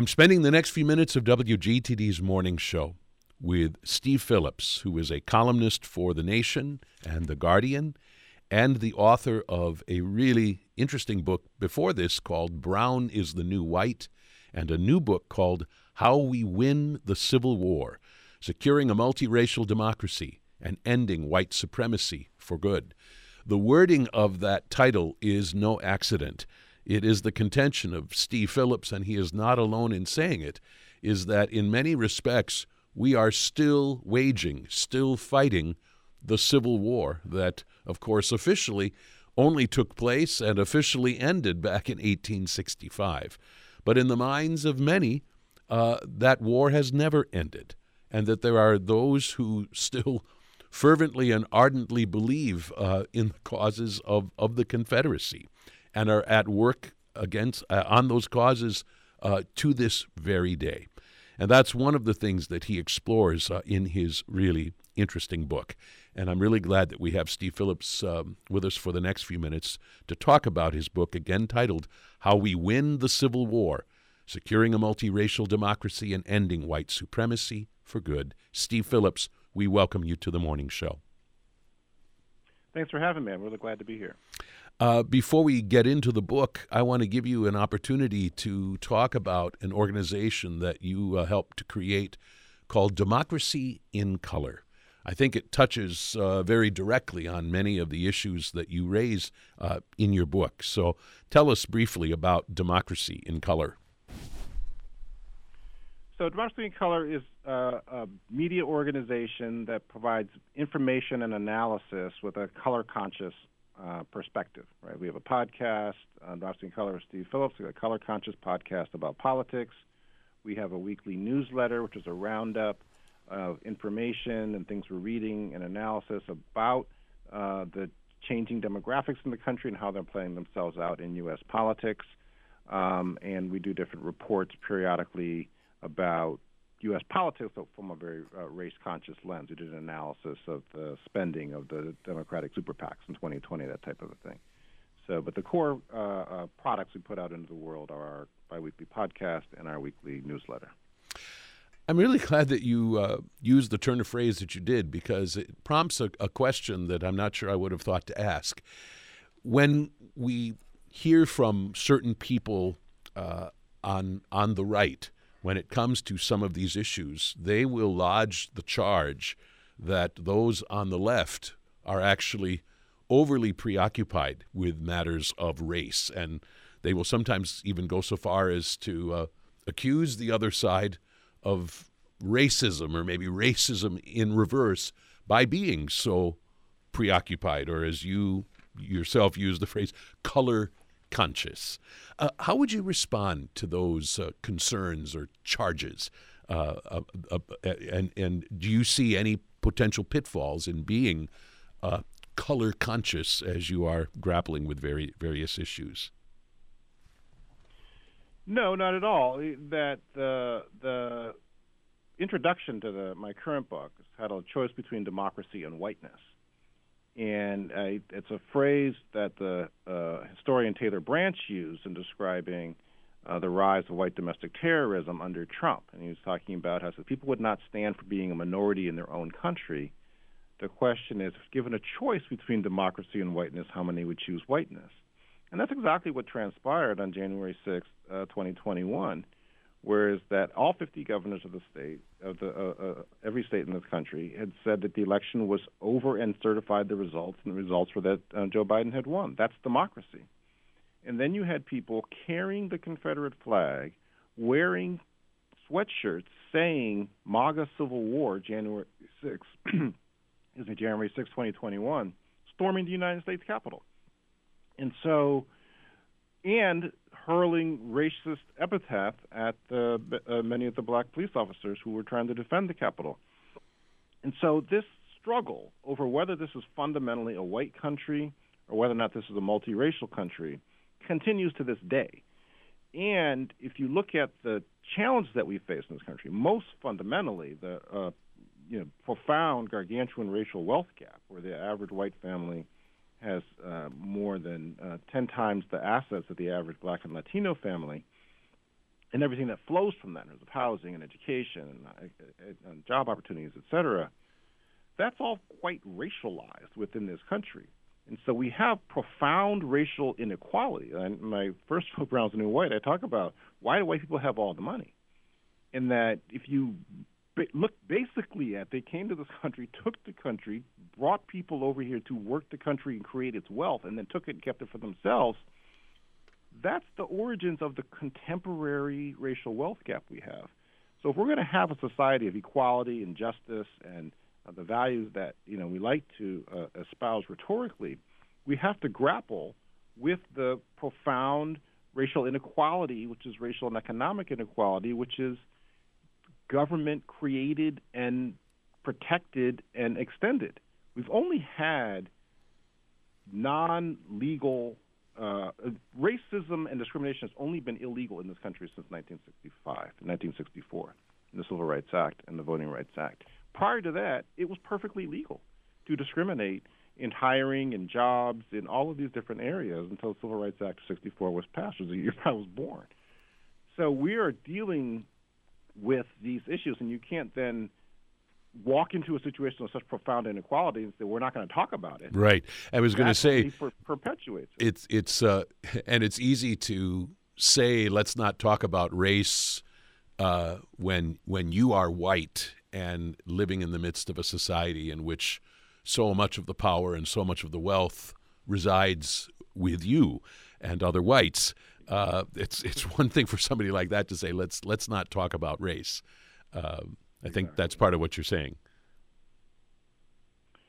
I'm spending the next few minutes of WGTD's morning show with Steve Phillips, who is a columnist for The Nation and The Guardian, and the author of a really interesting book before this called Brown is the New White, and a new book called How We Win the Civil War Securing a Multiracial Democracy and Ending White Supremacy for Good. The wording of that title is no accident. It is the contention of Steve Phillips, and he is not alone in saying it, is that in many respects, we are still waging, still fighting the Civil War that, of course, officially only took place and officially ended back in 1865. But in the minds of many, uh, that war has never ended, and that there are those who still fervently and ardently believe uh, in the causes of, of the Confederacy and are at work against uh, on those causes uh, to this very day. And that's one of the things that he explores uh, in his really interesting book. And I'm really glad that we have Steve Phillips um, with us for the next few minutes to talk about his book, again titled How We Win the Civil War Securing a Multiracial Democracy and Ending White Supremacy for Good. Steve Phillips, we welcome you to the morning show. Thanks for having me. I'm really glad to be here. Uh, before we get into the book, I want to give you an opportunity to talk about an organization that you uh, helped to create called Democracy in Color. I think it touches uh, very directly on many of the issues that you raise uh, in your book. So tell us briefly about Democracy in Color. So, Democracy in Color is uh, a media organization that provides information and analysis with a color conscious uh, perspective, right? We have a podcast, uh, Democracy Color with Steve Phillips, a color conscious podcast about politics. We have a weekly newsletter, which is a roundup of information and things we're reading and analysis about uh, the changing demographics in the country and how they're playing themselves out in U.S. politics. Um, and we do different reports periodically about U.S. politics from a very uh, race-conscious lens. We did an analysis of the spending of the Democratic super PACs in 2020, that type of a thing. So, but the core uh, uh, products we put out into the world are our biweekly podcast and our weekly newsletter. I'm really glad that you uh, used the turn of phrase that you did because it prompts a, a question that I'm not sure I would have thought to ask. When we hear from certain people uh, on on the right when it comes to some of these issues, they will lodge the charge that those on the left are actually overly preoccupied with matters of race. And they will sometimes even go so far as to uh, accuse the other side of racism or maybe racism in reverse by being so preoccupied, or as you yourself use the phrase, color conscious. Uh, how would you respond to those uh, concerns or charges? Uh, uh, uh and, and do you see any potential pitfalls in being uh, color conscious as you are grappling with very, various issues? No, not at all. That the the introduction to the my current book is titled "Choice Between Democracy and Whiteness," and uh, it's a phrase that the uh, historian Taylor Branch used in describing uh, the rise of white domestic terrorism under Trump. And he was talking about how so people would not stand for being a minority in their own country. The question is, if given a choice between democracy and whiteness, how many would choose whiteness? And that's exactly what transpired on January 6, uh, 2021 whereas that all 50 governors of the state of the uh, uh, every state in this country had said that the election was over and certified the results, and the results were that uh, Joe Biden had won. That's democracy. And then you had people carrying the Confederate flag, wearing sweatshirts saying MAGA Civil War, January 6, excuse me, January 6, 2021, storming the United States Capitol. And so and hurling racist epithets at uh, many of the black police officers who were trying to defend the Capitol. And so this struggle over whether this is fundamentally a white country or whether or not this is a multiracial country continues to this day. And if you look at the challenge that we face in this country, most fundamentally, the uh, you know, profound gargantuan racial wealth gap, where the average white family – has uh, more than uh, 10 times the assets of the average black and Latino family, and everything that flows from that in terms of housing and education and, uh, and job opportunities, et cetera, that's all quite racialized within this country. And so we have profound racial inequality. And my first book, Brown's New White, I talk about why do white people have all the money? And that if you look basically at, they came to this country, took the country, brought people over here to work the country and create its wealth, and then took it and kept it for themselves. That's the origins of the contemporary racial wealth gap we have. So if we're going to have a society of equality and justice and uh, the values that you know we like to uh, espouse rhetorically, we have to grapple with the profound racial inequality, which is racial and economic inequality, which is government created and protected and extended. We've only had non legal uh, racism and discrimination has only been illegal in this country since 1965, 1964, in the Civil Rights Act and the Voting Rights Act. Prior to that, it was perfectly legal to discriminate in hiring and jobs in all of these different areas until the Civil Rights Act of 64 was passed, was the year I was born. So we are dealing with these issues, and you can't then walk into a situation of such profound inequality and say we're not going to talk about it. Right. I was going to say per- perpetuates it. It's it's uh, and it's easy to say let's not talk about race uh, when when you are white and living in the midst of a society in which so much of the power and so much of the wealth resides with you and other whites. Uh, it's it's one thing for somebody like that to say let's let's not talk about race. Uh, I think that's part of what you're saying.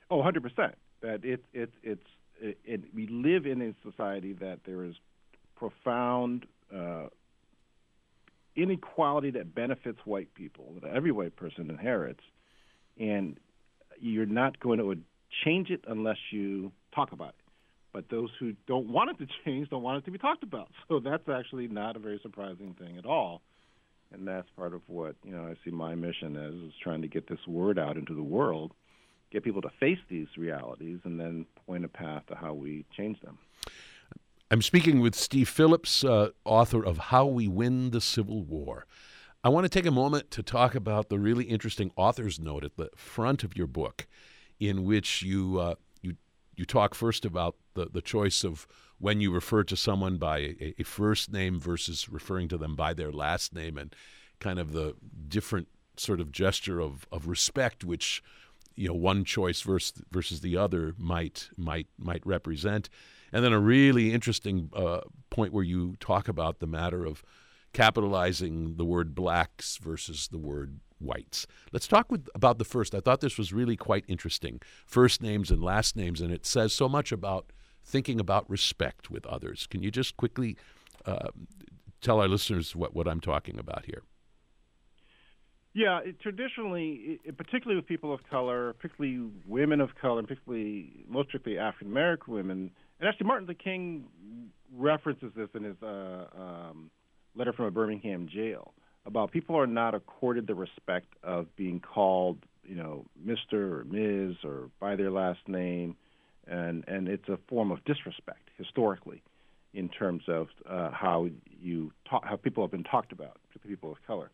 Oh, 100 percent. That it's it's it's it, it, we live in a society that there is profound uh, inequality that benefits white people that every white person inherits, and you're not going to change it unless you talk about it. But those who don't want it to change don't want it to be talked about. So that's actually not a very surprising thing at all. And that's part of what you know I see my mission as is trying to get this word out into the world, get people to face these realities, and then point a path to how we change them. I'm speaking with Steve Phillips, uh, author of How We Win the Civil War. I want to take a moment to talk about the really interesting author's note at the front of your book, in which you uh, you talk first about the, the choice of when you refer to someone by a, a first name versus referring to them by their last name, and kind of the different sort of gesture of, of respect which you know one choice versus versus the other might might might represent. And then a really interesting uh, point where you talk about the matter of capitalizing the word blacks versus the word whites. Let's talk with, about the first. I thought this was really quite interesting. First names and last names, and it says so much about thinking about respect with others. Can you just quickly uh, tell our listeners what, what I'm talking about here? Yeah, it, traditionally, it, particularly with people of color, particularly women of color, particularly most particularly African American women, and actually, Martin Luther King references this in his uh, um, letter from a Birmingham jail about people are not accorded the respect of being called, you know, Mr. or Ms. or by their last name, and and it's a form of disrespect historically, in terms of uh, how you talk, how people have been talked about, particularly people of color.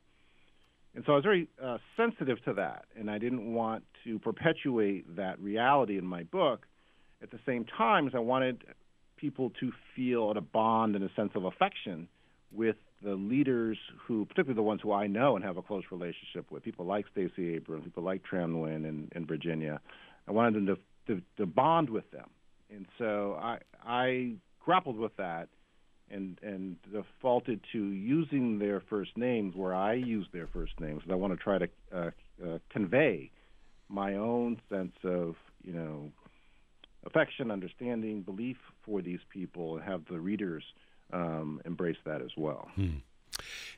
And so I was very uh, sensitive to that, and I didn't want to perpetuate that reality in my book at the same time, as I wanted people to feel a bond and a sense of affection with the leaders who, particularly the ones who I know and have a close relationship with, people like Stacey Abrams, people like Tram Nguyen in, in Virginia. I wanted them to, to, to bond with them. And so I, I grappled with that and, and defaulted to using their first names where I use their first names. I want to try to uh, uh, convey my own sense of, you know, affection, understanding, belief for these people, and have the readers um, embrace that as well. Hmm.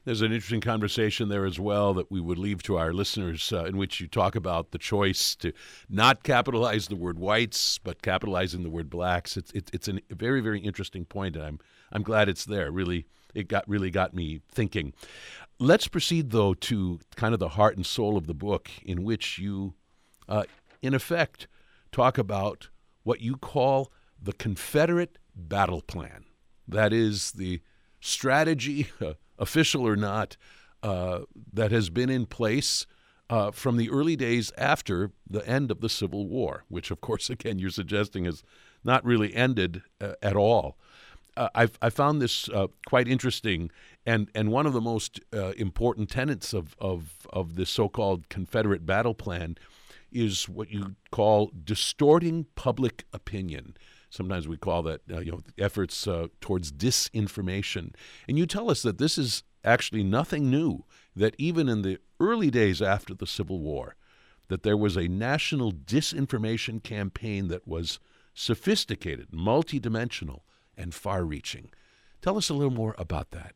There's an interesting conversation there as well that we would leave to our listeners, uh, in which you talk about the choice to not capitalize the word whites, but capitalizing the word blacks. It's it, it's a very very interesting point, and I'm I'm glad it's there. Really, it got really got me thinking. Let's proceed though to kind of the heart and soul of the book, in which you, uh, in effect, talk about what you call the Confederate battle plan. That is the strategy, official or not, uh, that has been in place uh, from the early days after the end of the Civil War, which, of course, again, you're suggesting has not really ended uh, at all. Uh, I've, I found this uh, quite interesting, and, and one of the most uh, important tenets of, of, of this so called Confederate battle plan is what you call distorting public opinion. Sometimes we call that uh, you know efforts uh, towards disinformation. And you tell us that this is actually nothing new. That even in the early days after the Civil War, that there was a national disinformation campaign that was sophisticated, multidimensional, and far-reaching. Tell us a little more about that.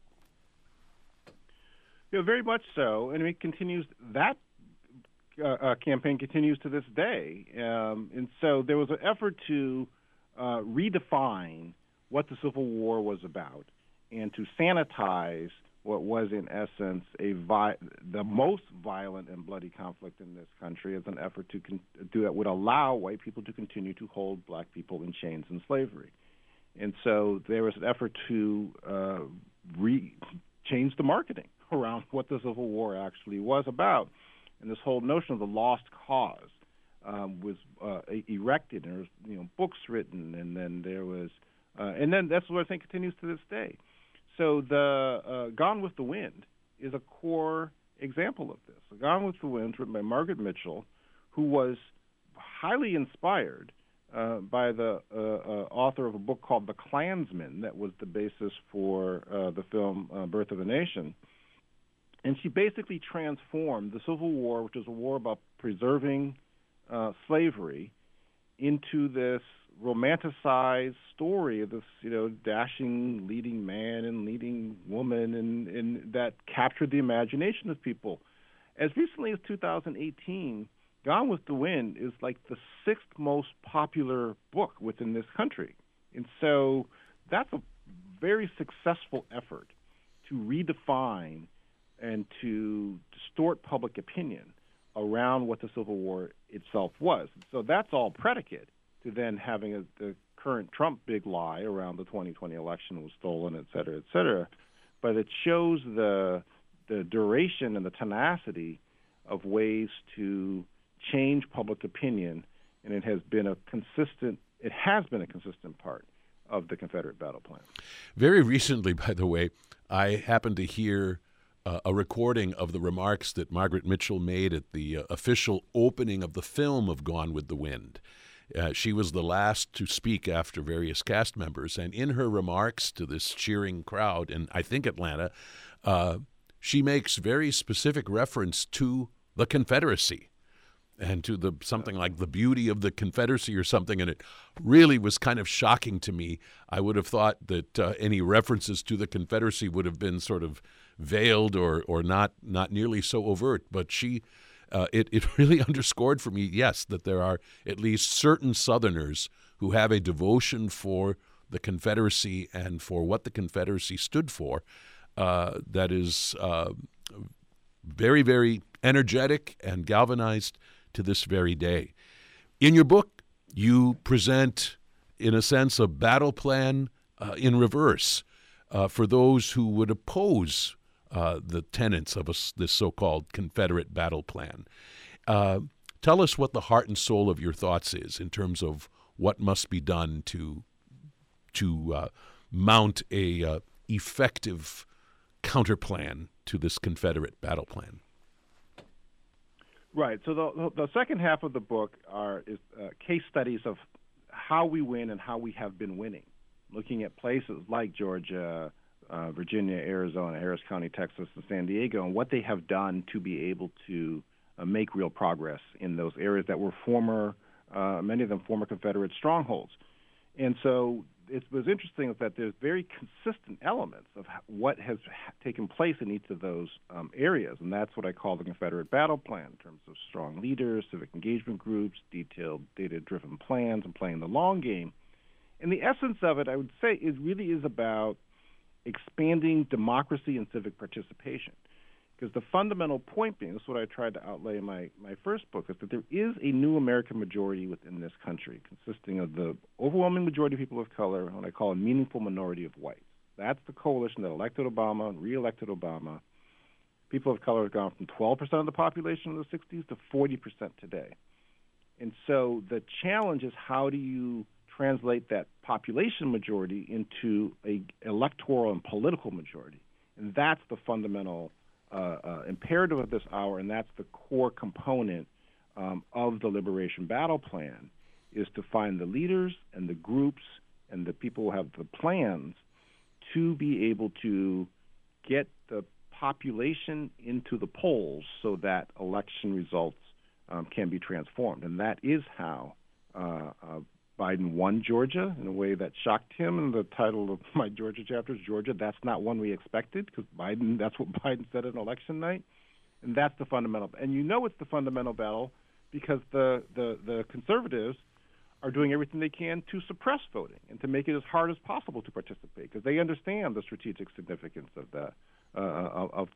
Yeah, very much so, and it continues. That uh, uh, campaign continues to this day, um, and so there was an effort to uh, redefine what the Civil War was about and to sanitize what was in essence a vi- the most violent and bloody conflict in this country as an effort to con- do that would allow white people to continue to hold black people in chains and slavery. And so there was an effort to uh, re- change the marketing around what the Civil War actually was about. And this whole notion of the lost cause um, was uh, erected, and there was you know books written, and then there was, uh, and then that's what I think continues to this day. So the uh, Gone with the Wind is a core example of this. So Gone with the Wind, written by Margaret Mitchell, who was highly inspired uh, by the uh, uh, author of a book called The Clansman, that was the basis for uh, the film uh, Birth of a Nation. And she basically transformed the Civil War, which is a war about preserving uh, slavery, into this romanticized story of this, you know, dashing leading man and leading woman, and, and that captured the imagination of people. As recently as 2018, Gone with the Wind is like the sixth most popular book within this country, and so that's a very successful effort to redefine and to distort public opinion around what the Civil War itself was. So that's all predicate to then having a, the current Trump big lie around the 2020 election was stolen, et cetera, et cetera. But it shows the the duration and the tenacity of ways to change public opinion, and it has been a consistent. It has been a consistent part of the Confederate battle plan. Very recently, by the way, I happened to hear uh, a recording of the remarks that Margaret Mitchell made at the uh, official opening of the film of Gone with the Wind. Uh, she was the last to speak after various cast members, and in her remarks to this cheering crowd in, I think, Atlanta, uh, she makes very specific reference to the Confederacy and to the something like the beauty of the Confederacy or something, and it really was kind of shocking to me. I would have thought that uh, any references to the Confederacy would have been sort of veiled or or not not nearly so overt, but she uh, it, it really underscored for me, yes, that there are at least certain Southerners who have a devotion for the Confederacy and for what the Confederacy stood for uh, that is uh, very, very energetic and galvanized to this very day. In your book, you present, in a sense, a battle plan uh, in reverse uh, for those who would oppose uh, the tenets of a, this so-called Confederate battle plan. Uh, tell us what the heart and soul of your thoughts is in terms of what must be done to to uh, mount a uh, effective counterplan to this Confederate battle plan. Right. So the the second half of the book are is uh, case studies of how we win and how we have been winning, looking at places like Georgia, uh, Virginia, Arizona, Harris County, Texas, and San Diego, and what they have done to be able to uh, make real progress in those areas that were former, uh, many of them former Confederate strongholds. And so it was interesting that there's very consistent elements of what has taken place in each of those um, areas, and that's what I call the Confederate battle plan in terms of strong leaders, civic engagement groups, detailed data-driven plans, and playing the long game. And the essence of it, I would say, it really is about expanding democracy and civic participation. Because the fundamental point being, this is what I tried to outlay in my, my first book, is that there is a new American majority within this country, consisting of the overwhelming majority of people of color, and what I call a meaningful minority of whites. That's the coalition that elected Obama and reelected Obama. People of color have gone from 12% of the population in the 60s to 40% today. And so the challenge is how do you translate that population majority into a electoral and political majority? And that's the fundamental uh, uh, imperative of this hour, and that's the core component um, of the liberation battle plan, is to find the leaders and the groups and the people who have the plans to be able to get the population into the polls so that election results um, can be transformed. And that is how uh, uh, Biden won Georgia in a way that shocked him. And the title of my Georgia chapter is Georgia. That's not one we expected because Biden. That's what Biden said on election night, and that's the fundamental. And you know it's the fundamental battle because the the, the conservatives are doing everything they can to suppress voting and to make it as hard as possible to participate because they understand the strategic significance of that uh, of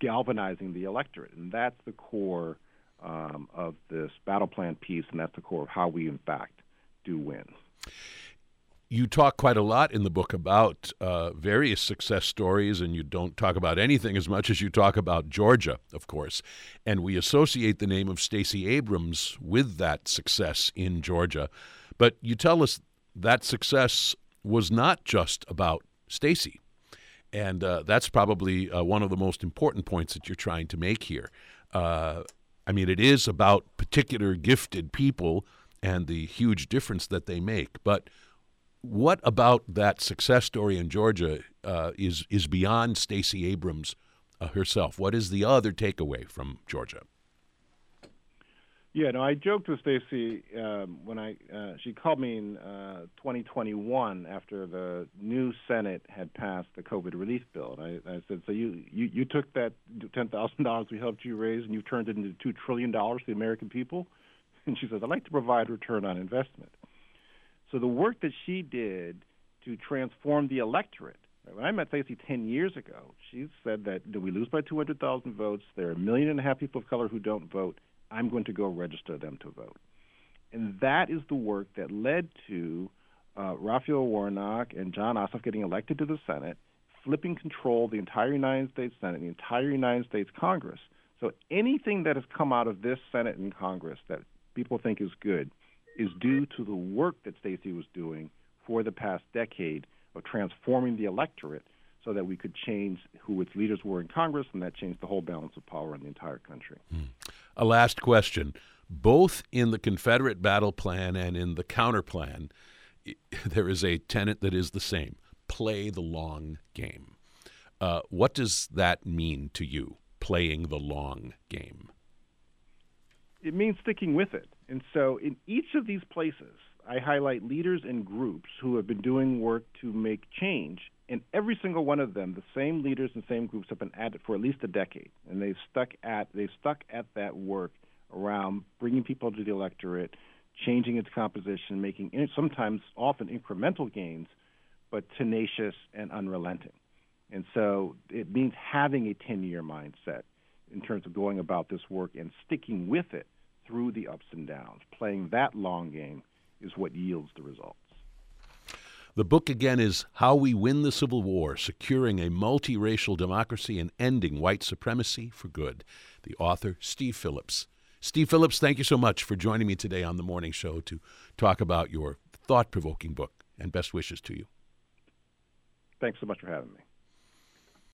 galvanizing the electorate, and that's the core um, of this battle plan piece, and that's the core of how we in fact do win. You talk quite a lot in the book about uh, various success stories, and you don't talk about anything as much as you talk about Georgia, of course. And we associate the name of Stacey Abrams with that success in Georgia. But you tell us that success was not just about Stacey. And uh, that's probably uh, one of the most important points that you're trying to make here. Uh, I mean, it is about particular gifted people and the huge difference that they make. But what about that success story in Georgia uh, is is beyond Stacey Abrams uh, herself? What is the other takeaway from Georgia? Yeah, no, I joked with Stacey um, when I uh, she called me in uh, 2021 after the new Senate had passed the COVID relief bill, and I, I said, "So you, you you took that ten thousand dollars we helped you raise, and you turned it into two trillion dollars for the American people?" And she says, "I'd like to provide return on investment." So the work that she did to transform the electorate. When I met Stacey 10 years ago, she said that do we lose by 200,000 votes? There are a million and a half people of color who don't vote. I'm going to go register them to vote. And that is the work that led to uh, Raphael Warnock and Jon Ossoff getting elected to the Senate, flipping control of the entire United States Senate, the entire United States Congress. So anything that has come out of this Senate and Congress that people think is good is due to the work that Stacey was doing for the past decade of transforming the electorate so that we could change who its leaders were in Congress, and that changed the whole balance of power in the entire country. Hmm. A last question. Both in the Confederate battle plan and in the counter plan, there is a tenet that is the same play the long game. Uh, what does that mean to you, playing the long game? It means sticking with it. And so in each of these places, I highlight leaders and groups who have been doing work to make change. In every single one of them, the same leaders and same groups have been at it for at least a decade, and they've stuck at they've stuck at that work around bringing people to the electorate, changing its composition, making sometimes often incremental gains, but tenacious and unrelenting. And so it means having a 10-year mindset in terms of going about this work and sticking with it through the ups and downs. Playing that long game is what yields the results. The book again is How We Win the Civil War Securing a Multiracial Democracy and Ending White Supremacy for Good. The author, Steve Phillips. Steve Phillips, thank you so much for joining me today on the morning show to talk about your thought provoking book, and best wishes to you. Thanks so much for having me.